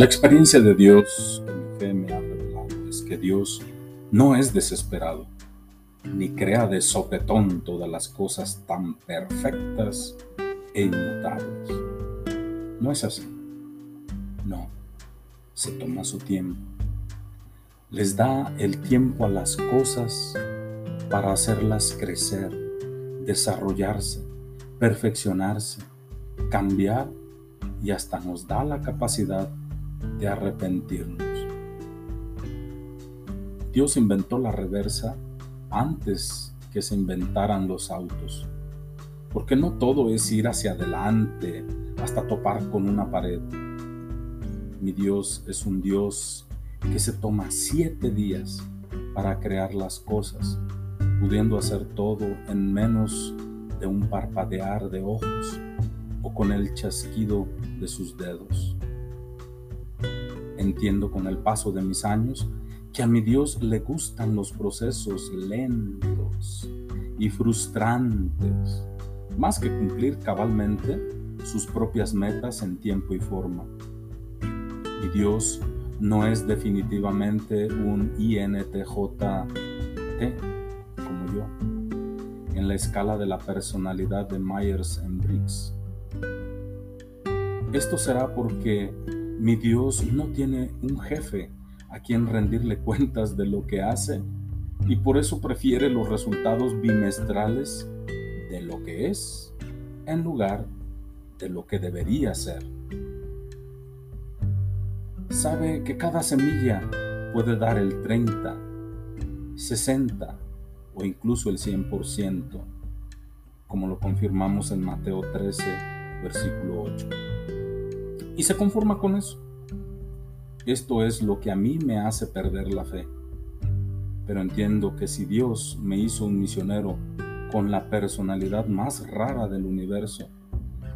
La experiencia de Dios que mi fe me ha revelado es que Dios no es desesperado, ni crea de sopetón todas las cosas tan perfectas e inmutables. No es así. No, se toma su tiempo. Les da el tiempo a las cosas para hacerlas crecer, desarrollarse, perfeccionarse, cambiar y hasta nos da la capacidad de arrepentirnos. Dios inventó la reversa antes que se inventaran los autos, porque no todo es ir hacia adelante hasta topar con una pared. Mi Dios es un Dios que se toma siete días para crear las cosas, pudiendo hacer todo en menos de un parpadear de ojos o con el chasquido de sus dedos. Entiendo con el paso de mis años que a mi Dios le gustan los procesos lentos y frustrantes, más que cumplir cabalmente sus propias metas en tiempo y forma. Mi Dios no es definitivamente un INTJT como yo, en la escala de la personalidad de Myers Briggs. Esto será porque mi Dios no tiene un jefe a quien rendirle cuentas de lo que hace y por eso prefiere los resultados bimestrales de lo que es en lugar de lo que debería ser. Sabe que cada semilla puede dar el 30, 60 o incluso el 100%, como lo confirmamos en Mateo 13, versículo 8 y se conforma con eso. Esto es lo que a mí me hace perder la fe. Pero entiendo que si Dios me hizo un misionero con la personalidad más rara del universo,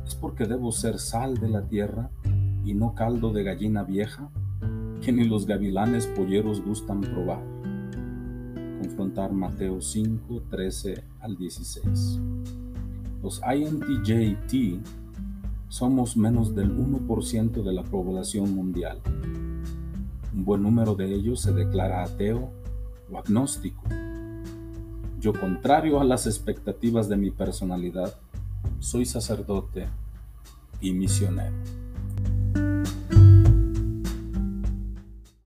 es porque debo ser sal de la tierra y no caldo de gallina vieja que ni los gavilanes polleros gustan probar. Confrontar Mateo 5, 13 al 16. Los INTJT somos menos del 1% de la población mundial. Un buen número de ellos se declara ateo o agnóstico. Yo, contrario a las expectativas de mi personalidad, soy sacerdote y misionero.